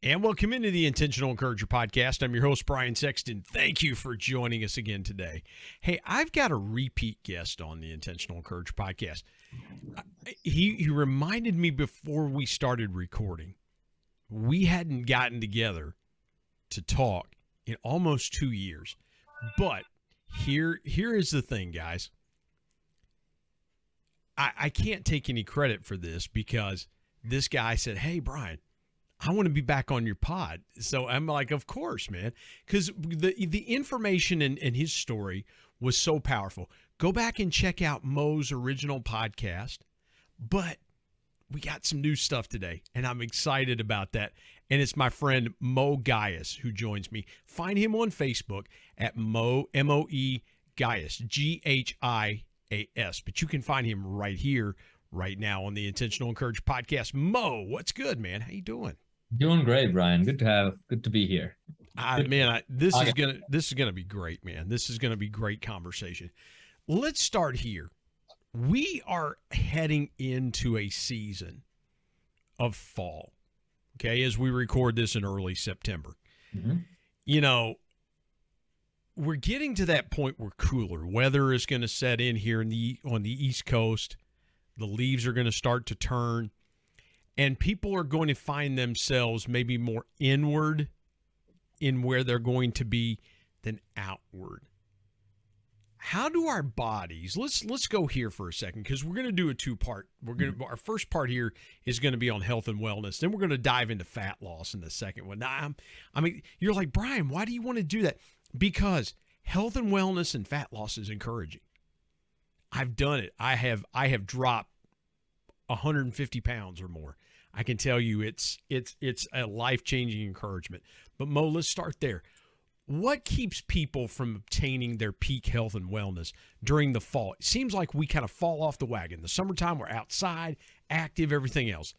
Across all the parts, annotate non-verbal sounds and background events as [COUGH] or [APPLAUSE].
And welcome into the Intentional Encourager podcast. I'm your host, Brian Sexton. Thank you for joining us again today. Hey, I've got a repeat guest on the Intentional Encourager podcast. He, he reminded me before we started recording, we hadn't gotten together to talk in almost two years. But here, here is the thing, guys. I, I can't take any credit for this because this guy said, Hey, Brian, I want to be back on your pod. So I'm like, of course, man. Because the the information in, in his story was so powerful. Go back and check out Moe's original podcast. But we got some new stuff today, and I'm excited about that. And it's my friend Moe Ghias who joins me. Find him on Facebook at Moe M O E Ghias G H I A S. But you can find him right here, right now on the Intentional Encourage podcast. Moe, what's good, man? How you doing? Doing great, Brian. Good to have. Good to be here. I, man, I, this okay. is gonna this is gonna be great, man. This is gonna be great conversation. Let's start here. We are heading into a season of fall. Okay, as we record this in early September. Mm-hmm. You know, we're getting to that point where cooler weather is going to set in here in the on the East Coast. The leaves are going to start to turn and people are going to find themselves maybe more inward in where they're going to be than outward. How do our bodies let's let's go here for a second because we're going to do a two part we're going to mm-hmm. our first part here is going to be on health and wellness. Then we're going to dive into fat loss in the second one. Now I'm, i mean you're like brian why do you want to do that? Because health and wellness and fat loss is encouraging. I've done it. I have i have dropped 150 pounds or more I can tell you it's it's it's a life-changing encouragement. But Moe, let's start there. What keeps people from obtaining their peak health and wellness during the fall? It seems like we kind of fall off the wagon. The summertime we're outside, active, everything else.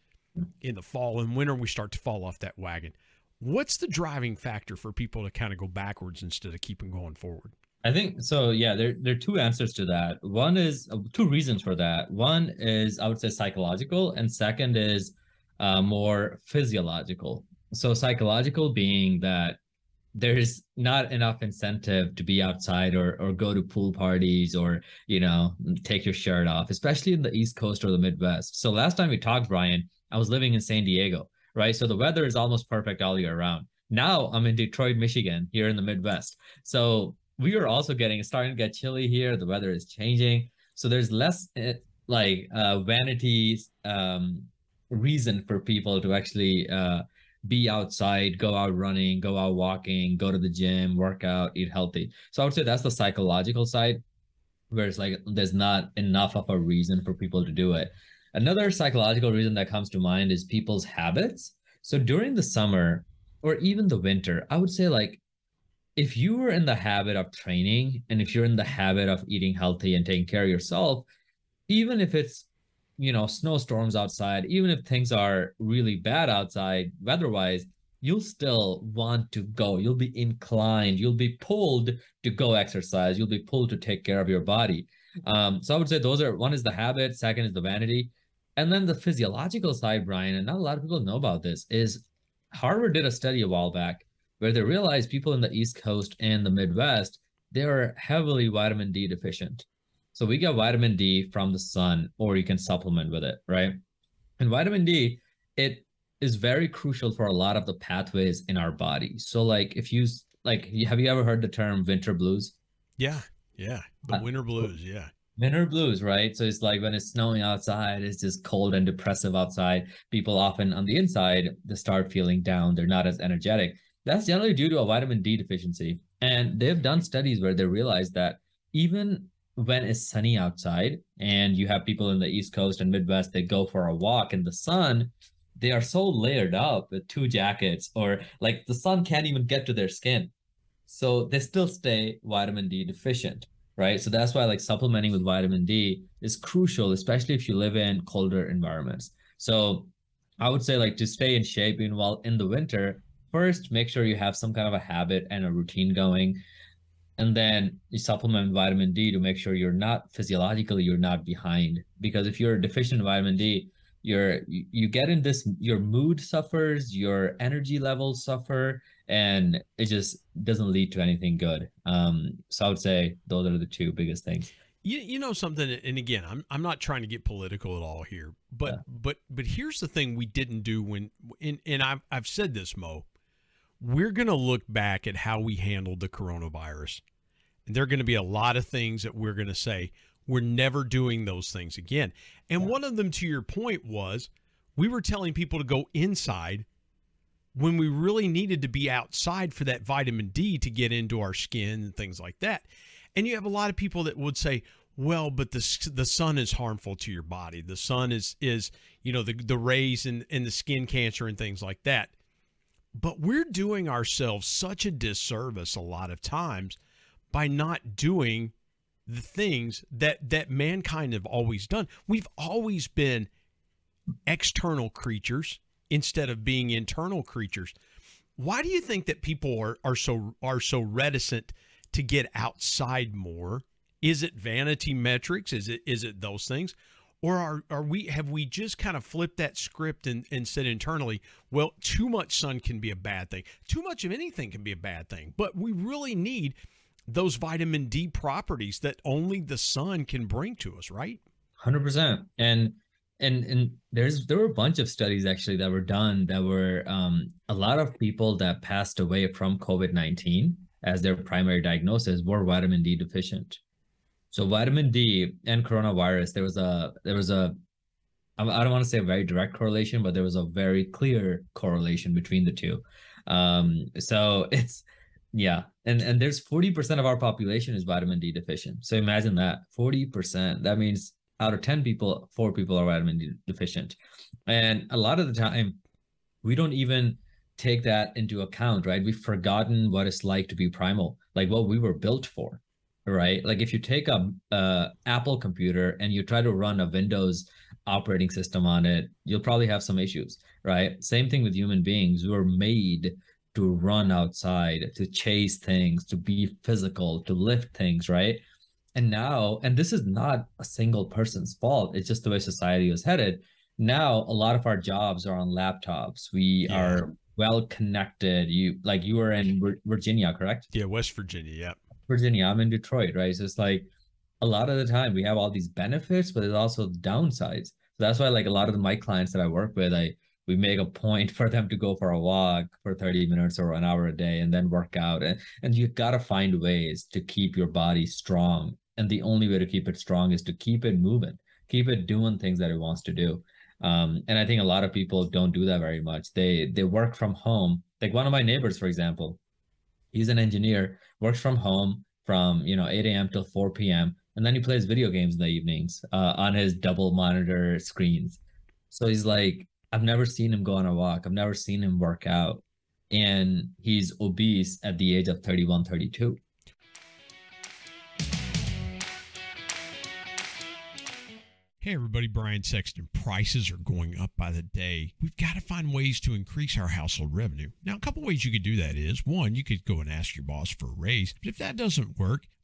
In the fall and winter we start to fall off that wagon. What's the driving factor for people to kind of go backwards instead of keeping going forward? I think so. Yeah, there there are two answers to that. One is uh, two reasons for that. One is I would say psychological, and second is uh, more physiological. So psychological being that there's not enough incentive to be outside or or go to pool parties or you know take your shirt off, especially in the East Coast or the Midwest. So last time we talked, Brian, I was living in San Diego, right? So the weather is almost perfect all year round. Now I'm in Detroit, Michigan, here in the Midwest. So we are also getting starting to get chilly here. The weather is changing, so there's less eh, like uh, vanity um, reason for people to actually uh, be outside, go out running, go out walking, go to the gym, work out, eat healthy. So I would say that's the psychological side, where it's like there's not enough of a reason for people to do it. Another psychological reason that comes to mind is people's habits. So during the summer or even the winter, I would say like if you were in the habit of training and if you're in the habit of eating healthy and taking care of yourself, even if it's you know snowstorms outside even if things are really bad outside weather-wise you'll still want to go. You'll be inclined. You'll be pulled to go exercise. You'll be pulled to take care of your body. Um, so i would say those are one is the habit second is the vanity. And then the physiological side brian and not a lot of people know about this is Harvard did a study a while back where they realized people in the East Coast and the Midwest, they are heavily vitamin D deficient. So we get vitamin D from the sun, or you can supplement with it, right? And vitamin D, it is very crucial for a lot of the pathways in our body. So, like, if you like, have you ever heard the term winter blues? Yeah, yeah, the uh, winter blues, yeah. Winter blues, right? So it's like when it's snowing outside, it's just cold and depressive outside. People often on the inside they start feeling down. They're not as energetic. That's generally due to a vitamin D deficiency. And they've done studies where they realize that even when it's sunny outside and you have people in the East Coast and Midwest, they go for a walk in the sun, they are so layered up with two jackets, or like the sun can't even get to their skin. So they still stay vitamin D deficient, right? So that's why like supplementing with vitamin D is crucial, especially if you live in colder environments. So I would say like to stay in shape even while in the winter, first make sure you have some kind of a habit and a routine going and then you supplement vitamin D to make sure you're not physiologically you're not behind. Because if you're deficient in vitamin D you're you, get in this your mood suffers your energy levels suffer and it just doesn't lead to anything good. Um so i would say those are the two biggest things. You, you know something and again i'm i'm not trying to get political at all here but yeah. but but here's the thing we didn't do when and and i've, I've said this moe we're going to look back at how we handled the coronavirus. And there are going to be a lot of things that we're going to say, we're never doing those things again. And one of them, to your point, was we were telling people to go inside when we really needed to be outside for that vitamin D to get into our skin and things like that. And you have a lot of people that would say, well, but the the sun is harmful to your body. The sun is is you know the the rays and and the skin cancer and things like that. But we're doing ourselves such a disservice a lot of times by not doing the things that that mankind have always done. We've always been external creatures instead of being internal creatures. Why do you think that people are, are so are so reticent to get outside more? Is it vanity metrics? Is it is it those things? Or are are we have we just kind of flipped that script and, and said internally well too much sun can be a bad thing. Too much of anything can be a bad thing but we really need those vitamin d properties that only the sun can bring to us right? 100% and and and there's there were a bunch of studies actually that were done that were um, a lot of people that passed away from covid-19 as their primary diagnosis were vitamin d deficient so vitamin D and coronavirus, there was a there was a I don't want to say a very direct correlation, but there was a very clear correlation between the two. Um, so [LAUGHS] it's yeah, and and there's 40% of our population is vitamin D deficient. So imagine that 40%. That means out of 10 people, four people are vitamin D deficient. And a lot of the time, we don't even take that into account, right? We've forgotten what it's like to be primal, like what we were built for right? Like if you take a, a Apple computer and you try to run a Windows operating system on it, you'll probably have some issues, right? Same thing with human beings. We are made to run outside, to chase things, to be physical, to lift things, right? And now, and this is not a single person's fault, it's just the way society is headed. Now, a lot of our jobs are on laptops. We yeah. are well connected. You like you were in Virginia, correct? Yeah, West Virginia. Yeah. Virginia. I'm in Detroit, right? So it's like a lot of the time we have all these benefits, but there's also downsides. So that's why like a lot of my clients that I work with, I we make a point [LAUGHS] for them to go for a walk for 30 minutes or an hour a day and then work out. And and you gotta find ways to keep your body strong. And the only way to keep it strong is to keep it moving, keep it doing things that it wants to do. Um, and I think a lot of people don't do that very much. They they work from home. Like one of my neighbors, for example, he's an engineer, works from home from you know 8 a.m. till 4 p.m. and then he plays video games in the evenings uh, on his double monitor screens. So he's like, I've never seen him go on a walk. I've never seen him work out, and he's obese at the age of 31, 32. Hey everybody, Brian Sexton. Prices are going up by the day. We've got to find ways to increase our household revenue. Now, a couple ways you could do that is one, you could go and ask your boss for a raise. But if that doesn't work,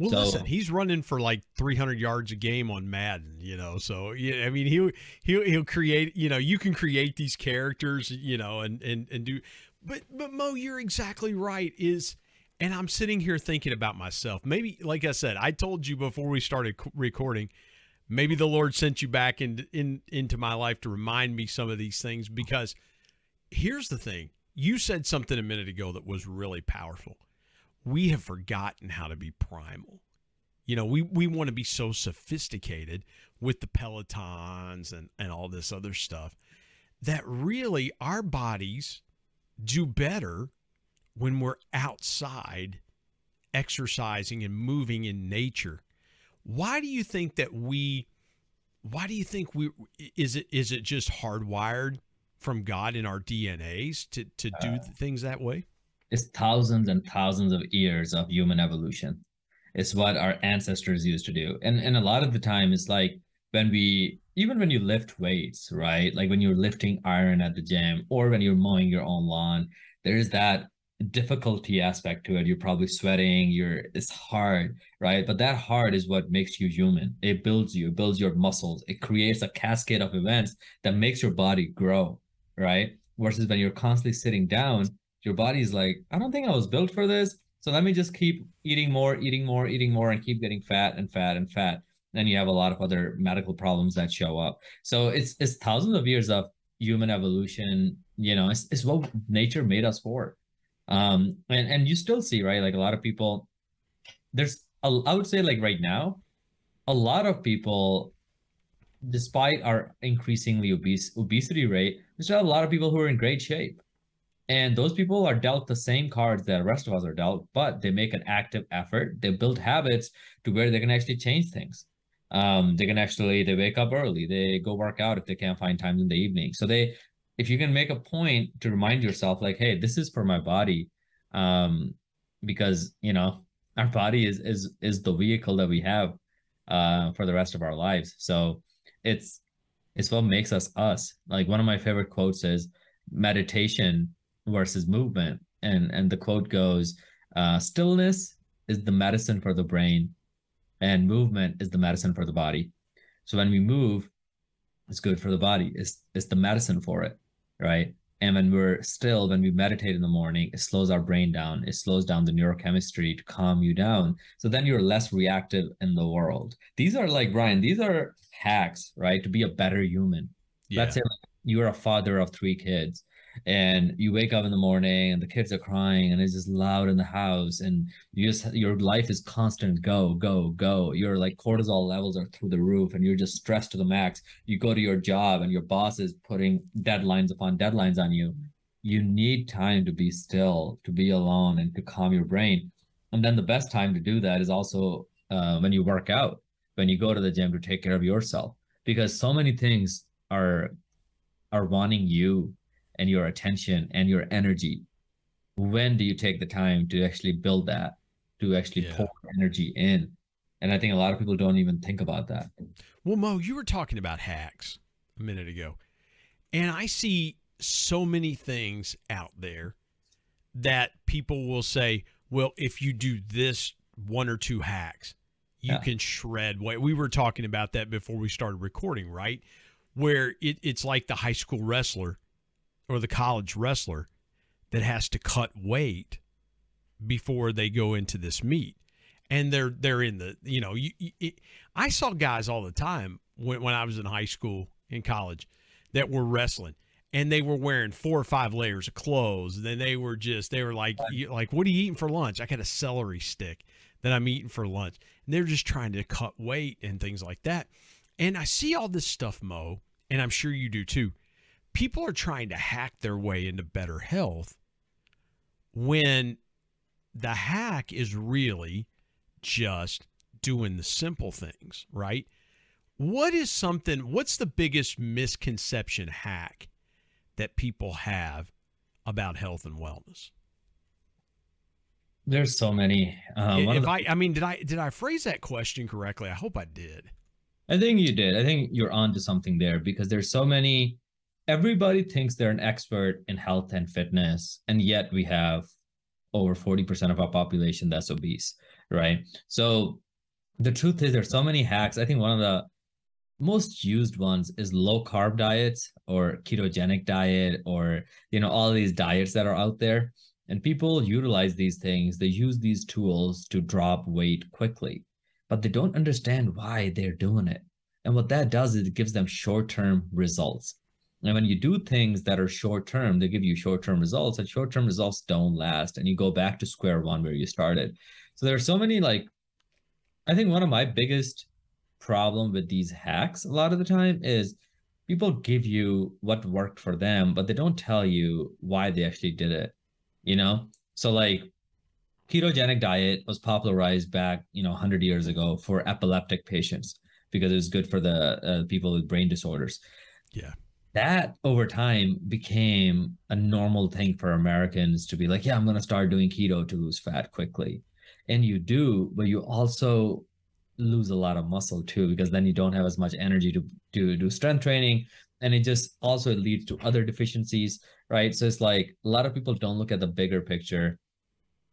Well, so, listen, he's running for like 300 yards a game on Madden, you know. So yeah, I mean, he'll he'll he'll create, you know, you can create these characters, you know, and and and do. But but Moe, you're exactly right. Is and I'm sitting here thinking about myself. Maybe, like I said, I told you before we started recording. Maybe the Lord sent you back in, in into my life to remind me some of these things because here's the thing. You said something a minute ago that was really powerful we have forgotten how to be primal. You know, we, we want to be so sophisticated with the Pelotons and, and all this other stuff that really our bodies do better when we're outside exercising and moving in nature. Why do you think that we why do you think we is it is it just hardwired from God in our DNAs to to do uh, things that way? It's thousands and thousands of years of human evolution. It's what our ancestors used to do. And and a lot of the time it's like when we even when you lift weights, right? Like when you're lifting iron at the gym or when you're mowing your own lawn, there's that difficulty aspect to it. You're probably sweating, you're it's hard, right? But that hard is what makes you human. It builds you, it builds your muscles, it creates a cascade of events that makes your body grow, right? Versus when you're constantly sitting down, your body's like, I don't think I was built for this. So let me just keep eating more, eating more, eating more, and keep getting fat and fat and fat. Then you have a lot of other medical problems that show up. So it's it's thousands of years of human evolution. You know, it's, it's what nature made us for. Um, and and you still see right, like a lot of people. There's a, I would say like right now, a lot of people, despite our increasingly obese obesity rate, there's still a lot of people who are in great shape and those people are dealt the same cards that the rest of us are dealt, but they make an active effort. They build habits to where they can actually change things. Um, they can actually they wake up early. They go work out if they can't find time in the evening. So they, if you can make a point to remind yourself, like, hey, this is for my body, um, because you know our body is is is the vehicle that we have uh, for the rest of our lives. So it's it's what makes us us. Like one of my favorite quotes is meditation versus movement. And and the quote goes, uh, stillness is the medicine for the brain, and movement is the medicine for the body. So when we move, it's good for the body. It's it's the medicine for it, right? And when we're still, when we meditate in the morning, it slows our brain down. It slows down the neurochemistry to calm you down. So then you're less reactive in the world. These are like Brian, these are hacks, right? To be a better human. Yeah. Let's say like you're a father of three kids and you wake up in the morning and the kids are crying and it's just loud in the house and you just your life is constant go go go. Your like cortisol levels are through the roof and you're just stressed to the max. You go to your job and your boss is putting deadlines upon deadlines on you. You need time to be still to be alone and to calm your brain. And then the best time to do that is also uh, when you work out when you go to the gym to take care of yourself. Because so many things are are wanting you and your attention and your energy when do you take the time to actually build that to actually yeah. pour energy in and i think a lot of people don't even think about that well moe you were talking about hacks a minute ago and i see so many things out there that people will say well if you do this one or two hacks you yeah. can shred we were talking about that before we started recording right where it, it's like the high school wrestler or the college wrestler that has to cut weight before they go into this meet and they're they're in the you know you, you, I saw guys all the time when when I was in high school in college that were wrestling and they were wearing four or five layers of clothes. And then they were just, they were like, like, what are you eating for lunch? I got a celery stick that I'm eating for lunch. And they're just trying to cut weight and things like that. And I see all this stuff, Moe, and I'm sure you do too. People are trying to hack their way into better health when the hack is really just doing the simple things, right? What is something, what's the biggest misconception hack that people have about health and wellness? There's so many. Um, if I, I mean, did I did I phrase that question correctly? I hope I did. I think you did. I think you're onto something there because there's so many. Everybody thinks they're an expert in health and fitness, and yet we have over 40% of our population that's obese, right? So the truth is, there's so many hacks. I think one of the most used ones is low carb diets or ketogenic diet or you know all these diets that are out there and people utilize these things they use these tools to drop weight quickly but they don't understand why they're doing it and what that does is it gives them short-term results and when you do things that are short-term they give you short-term results and short-term results don't last and you go back to square one where you started so there are so many like i think one of my biggest problem with these hacks a lot of the time is people give you what worked for them, but they don't tell you why they actually did it. You know? So like ketogenic diet was popularized back, you know, 100 years ago for epileptic patients because it was good for the uh, people with brain disorders. Yeah. That over time became a normal thing for Americans to be like, yeah, I'm going to start doing keto to lose fat quickly. And you do, but you also lose a lot of muscle too because then you don't have as much energy to do do strength training. And it just also leads to other deficiencies right? So it's like a lot of people don't look at the bigger picture.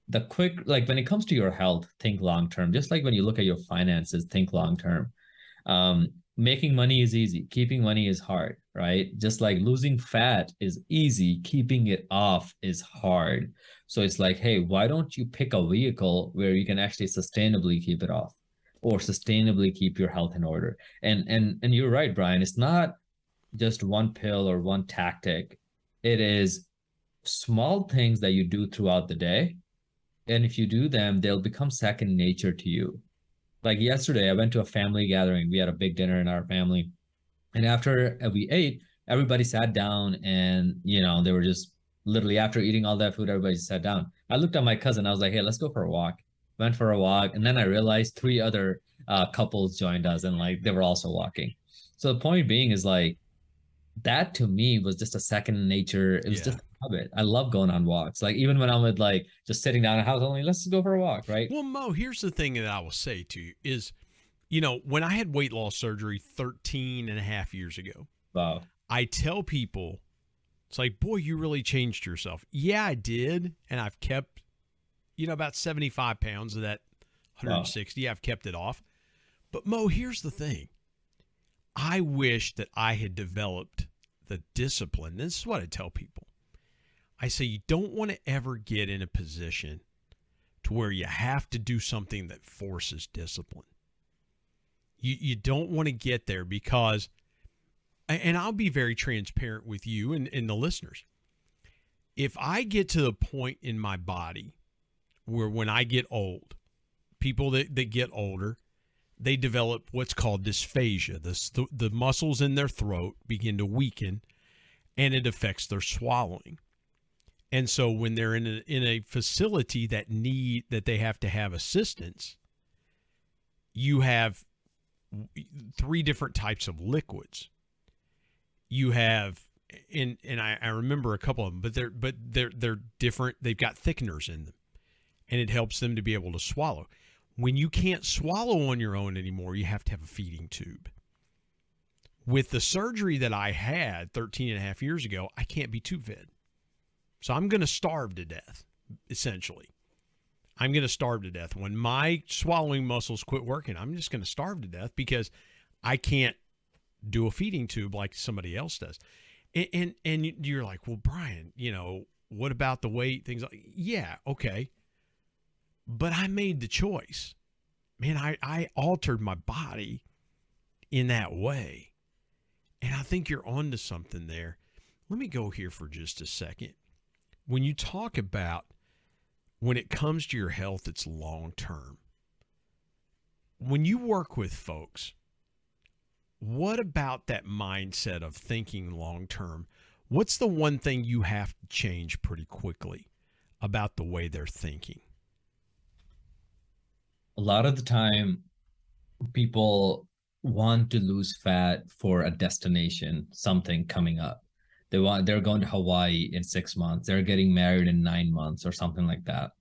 The quick like when it comes to your health think long term. Just like when you look at your finances think long term. Um, making money is easy keeping money is hard right just like losing fat is easy keeping it off is hard so it's like hey why don't you pick a vehicle where you can actually sustainably keep it off or sustainably keep your health in order. And and and you're right, Brian. It's not just one pill or one tactic. It is small things that you do throughout the day. And if you do them, they'll become second nature to you. Like yesterday, I went to a family gathering. We had a big dinner in our family. And after we ate, everybody sat down and, you know, they were just literally after eating all that food, everybody sat down. I looked at my cousin. I was like, hey, let's go for a walk went for a walk, and then I realized three other uh, couples joined us, and like they were also walking. So the point being is like that to me was just a second nature. It was yeah. just a habit. I love going on walks. Like even when I'm with like just sitting down at house only, let's just go for a walk, right? Well, Moe, here's the thing that I will say to you is, you know, when I had weight loss surgery 13 and a half years ago, wow. I tell people, it's like, boy, you really changed yourself. Yeah, I did. And I've kept you know, about 75 pounds of that 160. Wow. I've kept it off. But Moe, here's the thing. I wish that I had developed the discipline. This is what I tell people. I say you don't want to ever get in a position to where you have to do something that forces discipline. You you don't want to get there because and I'll be very transparent with you and, and the listeners. If I get to the point in my body where when I get old, people that, that get older, they develop what's called dysphagia. The, the muscles in their throat begin to weaken and it affects their swallowing. And so when they're in a, in a facility that need that they have to have assistance, you have three different types of liquids. You have and and I, I remember a couple of them, but they're but they're they're different. They've got thickeners in them and it helps them to be able to swallow. When you can't swallow on your own anymore, you have to have a feeding tube. With the surgery that I had 13 and a half years ago, I can't be tube fed. So I'm going to starve to death, essentially. I'm going to starve to death. When my swallowing muscles quit working, I'm just going to starve to death because I can't do a feeding tube like somebody else does. And, and and you're like, well, Brian, you know, what about the weight? Things like, yeah, okay. But I made the choice. Man, I, I altered my body in that way. And I think you're onto something there. let me go here for just a second. When you talk about when it comes to your health, it's long term. When you work with folks, what about that mindset of thinking long term? What's the one thing you have to change pretty quickly about the way they're thinking? A lot of the time, people want to lose fat for a destination, something coming up. They want they're going to Hawaii in six months, they're getting married in nine months or something like that.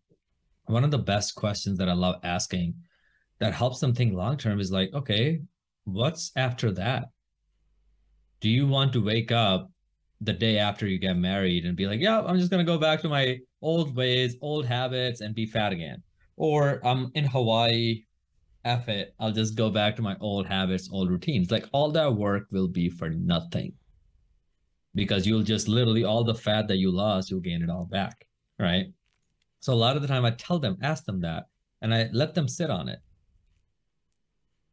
One of the best questions that I love asking that helps them think long term is like, okay, what's after that? Do you want to wake up the day after you get married and be like, yeah, I'm just gonna go back to my old ways, old habits, and be fat again? Or I'm in Hawaii, F it, I'll just go back to my old habits, old routines. Like all that work will be for nothing. Because you'll just literally all the fat that you lost, you'll gain it all back. Right. So a lot of the time I tell them, ask them that, and I let them sit on it.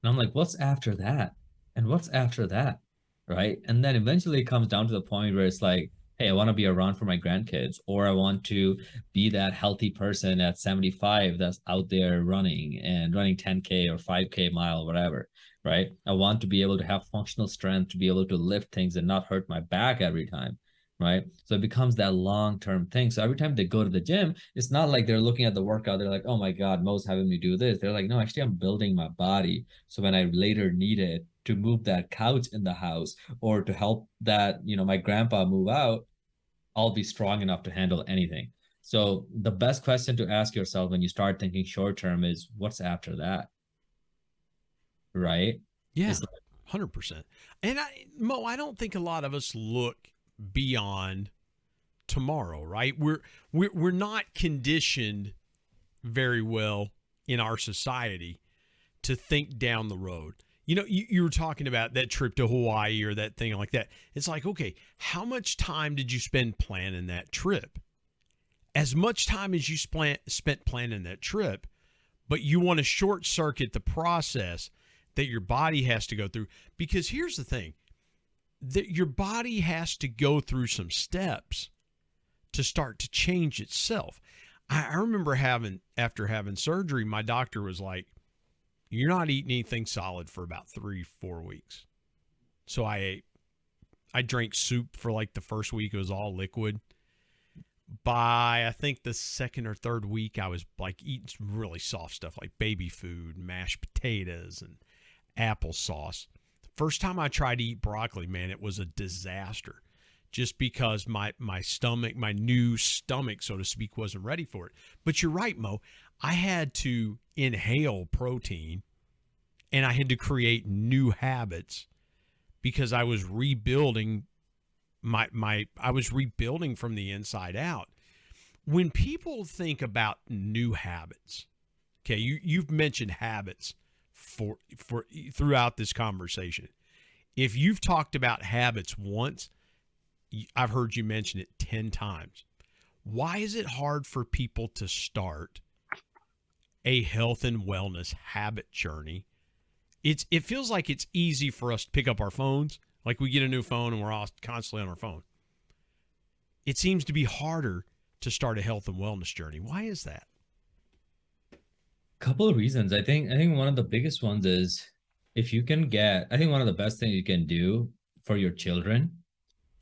And I'm like, what's after that? And what's after that? Right. And then eventually it comes down to the point where it's like, hey, I want to be around for my grandkids, or I want to be that healthy person at 75 that's out there running and running 10K or 5K mile, whatever. Right. I want to be able to have functional strength to be able to lift things and not hurt my back every time right? So it becomes that long term thing. So every time they go to the gym, it's not like they're looking at the workout, they're like, oh my God, Moe's having me do this. They're like, no, actually, I'm building my body. So when I later need it to move that couch in the house or to help that, you know, my grandpa move out, I'll be strong enough to handle anything. So the best question to ask yourself when you start thinking short term is what's after that? Right? Yeah. Hundred percent. And I Moe, I don't think a lot of us look beyond tomorrow, right? We're we're we're not conditioned very well in our society to think down the road. You know, you, you were talking about that trip to Hawaii or that thing like that. It's like, okay, how much time did you spend planning that trip? As much time as you spent spent planning that trip, but you want to short circuit the process that your body has to go through. Because here's the thing that your body has to go through some steps to start to change itself. I, I remember having after having surgery, my doctor was like, "You're not eating anything solid for about three, four weeks." So I ate. I drank soup for like the first week. It was all liquid. By I think the second or third week, I was like eating really soft stuff like baby food, mashed potatoes, and applesauce. First time I tried to eat broccoli, man, it was a disaster. Just because my my stomach, my new stomach, so to speak, wasn't ready for it. But you're right, Moe. I had to inhale protein and I had to create new habits because I was rebuilding my my I was rebuilding from the inside out. When people think about new habits, okay, you you've mentioned habits for for throughout this conversation. If you've talked about habits once, I've heard you mention it 10 times. Why is it hard for people to start a health and wellness habit journey? It's it feels like it's easy for us to pick up our phones, like we get a new phone and we're all constantly on our phone. It seems to be harder to start a health and wellness journey. Why is that? Couple of reasons. I think I think one of the biggest ones is if you can get I think one of the best things you can do for your children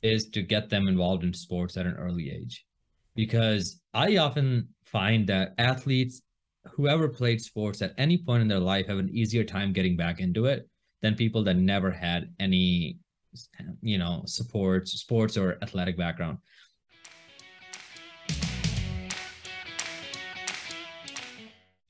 is to get them involved in sports at an early age. Because I often find that athletes whoever played sports at any point in their life have an easier time getting back into it than people that never had any you know sports sports or athletic background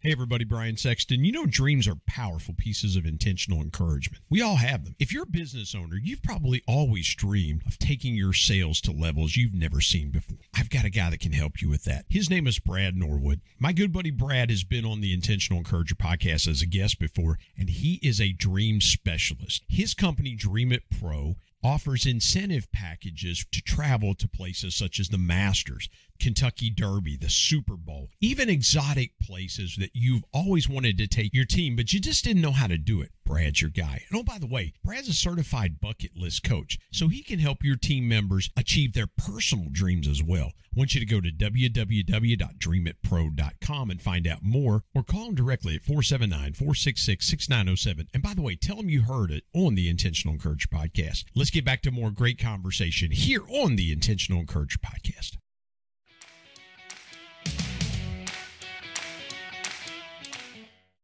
Hey everybody, Brian Sexton. You know, dreams are powerful pieces of intentional encouragement. We all have them. If you're a business owner, you've probably always dreamed of taking your sales to levels you've never seen before. I've got a guy that can help you with that. His name is Brad Norwood. My good buddy Brad has been on the Intentional Encourager podcast as a guest before, and he is a dream specialist. His company, Dream It Pro, offers incentive packages to travel to places such as the Masters, Kentucky Derby, the Super Bowl, even exotic places that you've always wanted to take your team, but you just didn't know how to do it. Brad's your guy. And oh, by the way, Brad's a certified bucket list coach, so he can help your team members achieve their personal dreams as well. I want you to go to www.dreamitpro.com and find out more, or call them directly at 479 466 6907. And by the way, tell them you heard it on the Intentional Encourager podcast. Let's get back to more great conversation here on the Intentional Encourager podcast.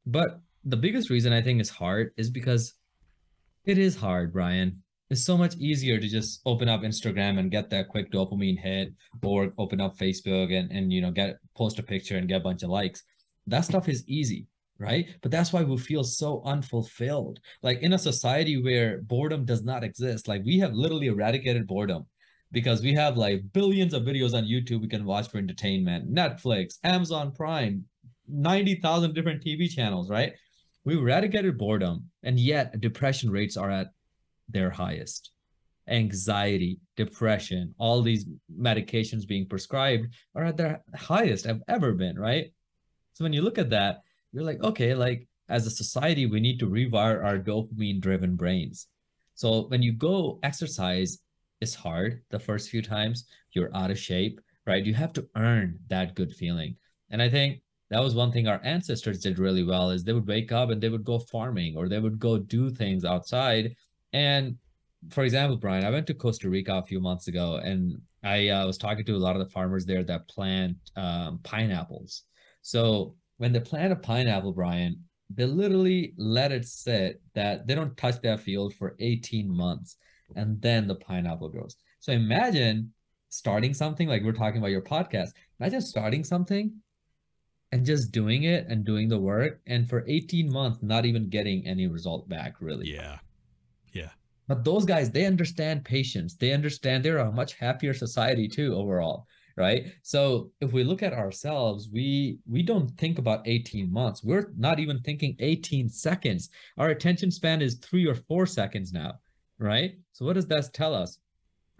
But the biggest reason I think is hard is because it is hard, Brian. It's so much easier to just open up Instagram and get that quick dopamine hit, or open up Facebook and and you know get post a picture and get a bunch of likes. That stuff is easy, right? But that's why we feel so unfulfilled. Like in a society where boredom does not exist, like we have literally eradicated boredom because we have like billions of videos on YouTube we can watch for entertainment, Netflix, Amazon Prime, 90,000 different TV channels, right? We eradicated boredom, and yet depression rates are at their highest. Anxiety, depression, all these medications being prescribed are at their highest I've ever been, right? So when you look at that, you're like, okay, like as a society, we need to rewire our dopamine driven brains. So when you go exercise, it's hard the first few times, you're out of shape, right? You have to earn that good feeling. And I think that was one thing our ancestors did really well is they would wake up and they would go farming or they would go do things outside and for example brian i went to costa rica a few months ago and i uh, was talking to a lot of the farmers there that plant um, pineapples. So when they plant a pineapple brian they literally let it sit that they don't touch that field for 18 months and then the pineapple grows. So imagine starting something like we're talking about your podcast imagine starting something and just doing it and doing the work and for 18 months not even getting any result back really. Yeah yeah. But those guys they understand patience. They understand they're a much happier society too overall right? So if we look at ourselves we we don't think about 18 months. We're not even thinking 18 seconds. Our attention span is 3 or 4 seconds now right? So what does that tell us?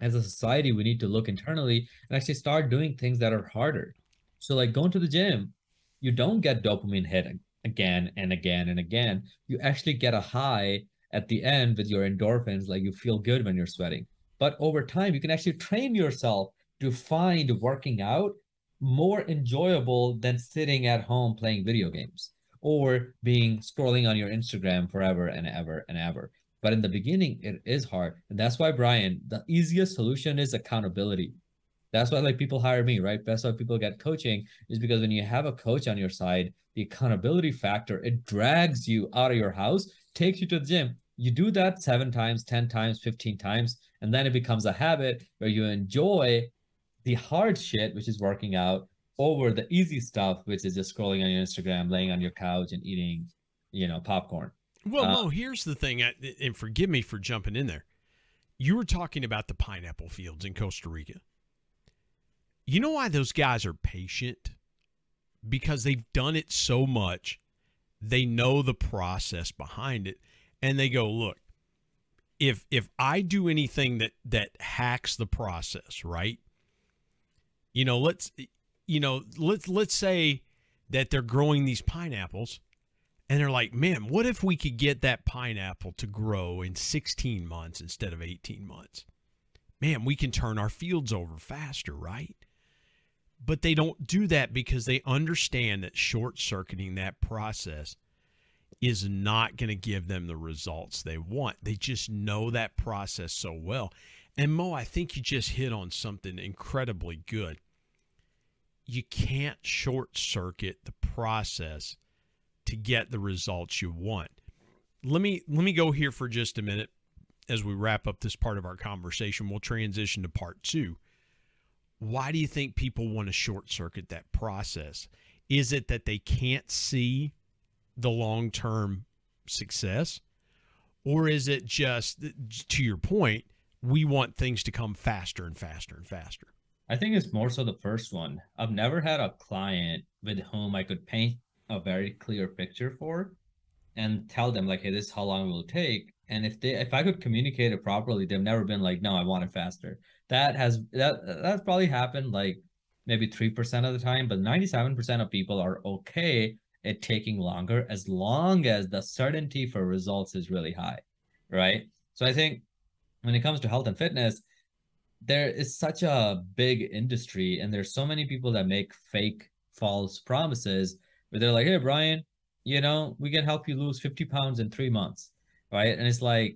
As a society we need to look internally and actually start doing things that are harder. So like going to the gym you don't get dopamine hit again and again and again. You actually get a high at the end with your endorphins, like you feel good when you're sweating. But over time, you can actually train yourself to find working out more enjoyable than sitting at home playing video games or being scrolling on your Instagram forever and ever and ever. But in the beginning, it is hard. And that's why, Brian, the easiest solution is accountability. That's why like people hire me, right? That's why people get coaching is because when you have a coach on your side, the accountability factor, it drags you out of your house, takes you to the gym. You do that seven times, 10 times, 15 times, and then it becomes a habit where you enjoy the hard shit, which is working out, over the easy stuff, which is just scrolling on your Instagram, laying on your couch and eating, you know, popcorn. Well, uh, Moe, here's the thing, and forgive me for jumping in there. You were talking about the pineapple fields in Costa Rica. You know why those guys are patient? Because they've done it so much. They know the process behind it and they go, "Look, if if I do anything that that hacks the process, right? You know, let's you know, let's let's say that they're growing these pineapples and they're like, "Man, what if we could get that pineapple to grow in 16 months instead of 18 months?" Man, we can turn our fields over faster, right? But they don't do that because they understand that short circuiting that process is not going to give them the results they want. They just know that process so well. And Moe, I think you just hit on something incredibly good. You can't short circuit the process to get the results you want. Let me let me go here for just a minute as we wrap up this part of our conversation. We'll transition to part 2 why do you think people want to short circuit that process? Is it that they can't see the long term success? Or is it just, to your point, we want things to come faster and faster and faster? I think it's more so the first one. I've never had a client with whom I could paint a very clear picture for and tell them like, hey, this is how long it will take. And if they if I could communicate it properly, they've never been like, no, I want it faster that has that that's probably happened like maybe 3% of the time but 97% of people are okay it taking longer as long as the certainty for results is really high, right? So I think when it comes to health and fitness, there is such a big industry and there's so many people that make fake false promises where they're like, hey, Brian, you know, we can help you lose 50 pounds in three months. Right. And it's like,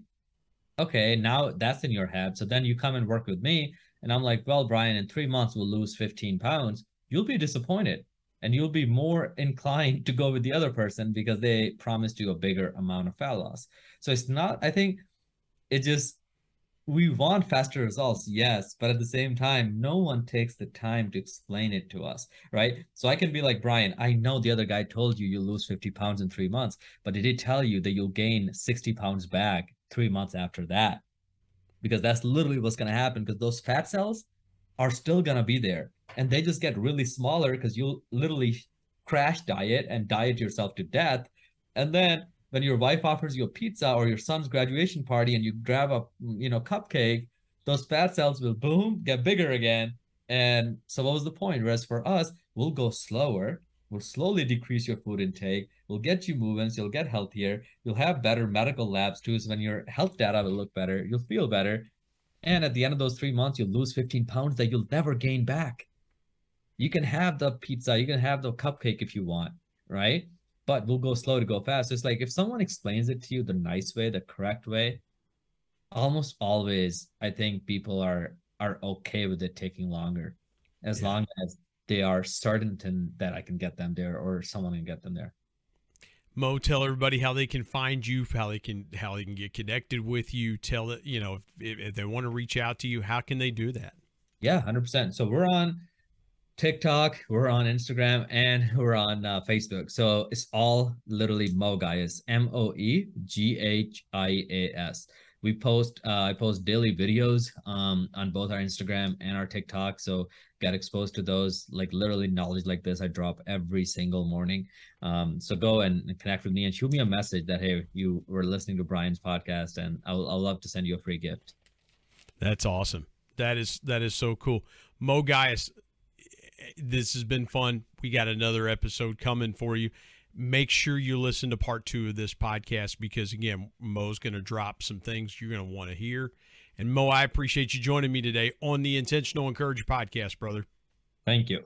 okay, now that's in your head. So then you come and work with me. And I'm like, well, Brian, in three months, we'll lose 15 pounds. You'll be disappointed and you'll be more inclined to go with the other person because they promised you a bigger amount of fat loss. So it's not, I think it just we want faster results yes but at the same time no one takes the time to explain it to us right so i can be like brian i know the other guy told you you'll lose 50 pounds in three months but did he tell you that you'll gain 60 pounds back three months after that because that's literally what's going to happen because those fat cells are still going to be there. And they just get really smaller because you'll literally crash diet and diet yourself to death. And then when your wife offers you a pizza or your son's graduation party and you grab a you know cupcake those fat cells will boom get bigger again. And so what was the point? Whereas for us we'll go slower. We'll slowly decrease your food intake. We'll get you moving so you'll get healthier. You'll have better medical labs too. So when your health data will look better you'll feel better and at the end of those three months you'll lose 15 pounds that you'll never gain back you can have the pizza you can have the cupcake if you want right but we'll go slow to go fast. So it's like if someone explains it to you the nice way, the correct way, almost always I think people are are okay with it taking longer, as yeah. long as they are certain that I can get them there or someone can get them there. Moe, tell everybody how they can find you, how they can how they can get connected with you. Tell it, you know, if, if they want to reach out to you, how can they do that? Yeah, hundred percent. So we're on TikTok, we're on Instagram, and [LAUGHS] we're on uh, Facebook. So it's all literally MoeGhias, M O E G H I A S. We post, uh, I post daily videos um, on both our Instagram and our TikTok. So get exposed to those, like literally knowledge like this. I drop every single morning. Um, so go and connect with me and shoot me a message that hey, you were listening to Brian's podcast, and I'll, I'll love to send you a free gift. That's awesome. That is that is so cool. Moe Ghias, this has been fun. We got another episode coming for you. Make sure you listen to part two of this podcast because, again, Moe's going to drop some things you're going to want to hear. And Moe, I appreciate you joining me today on the Intentional Encourage podcast, brother. Thank you.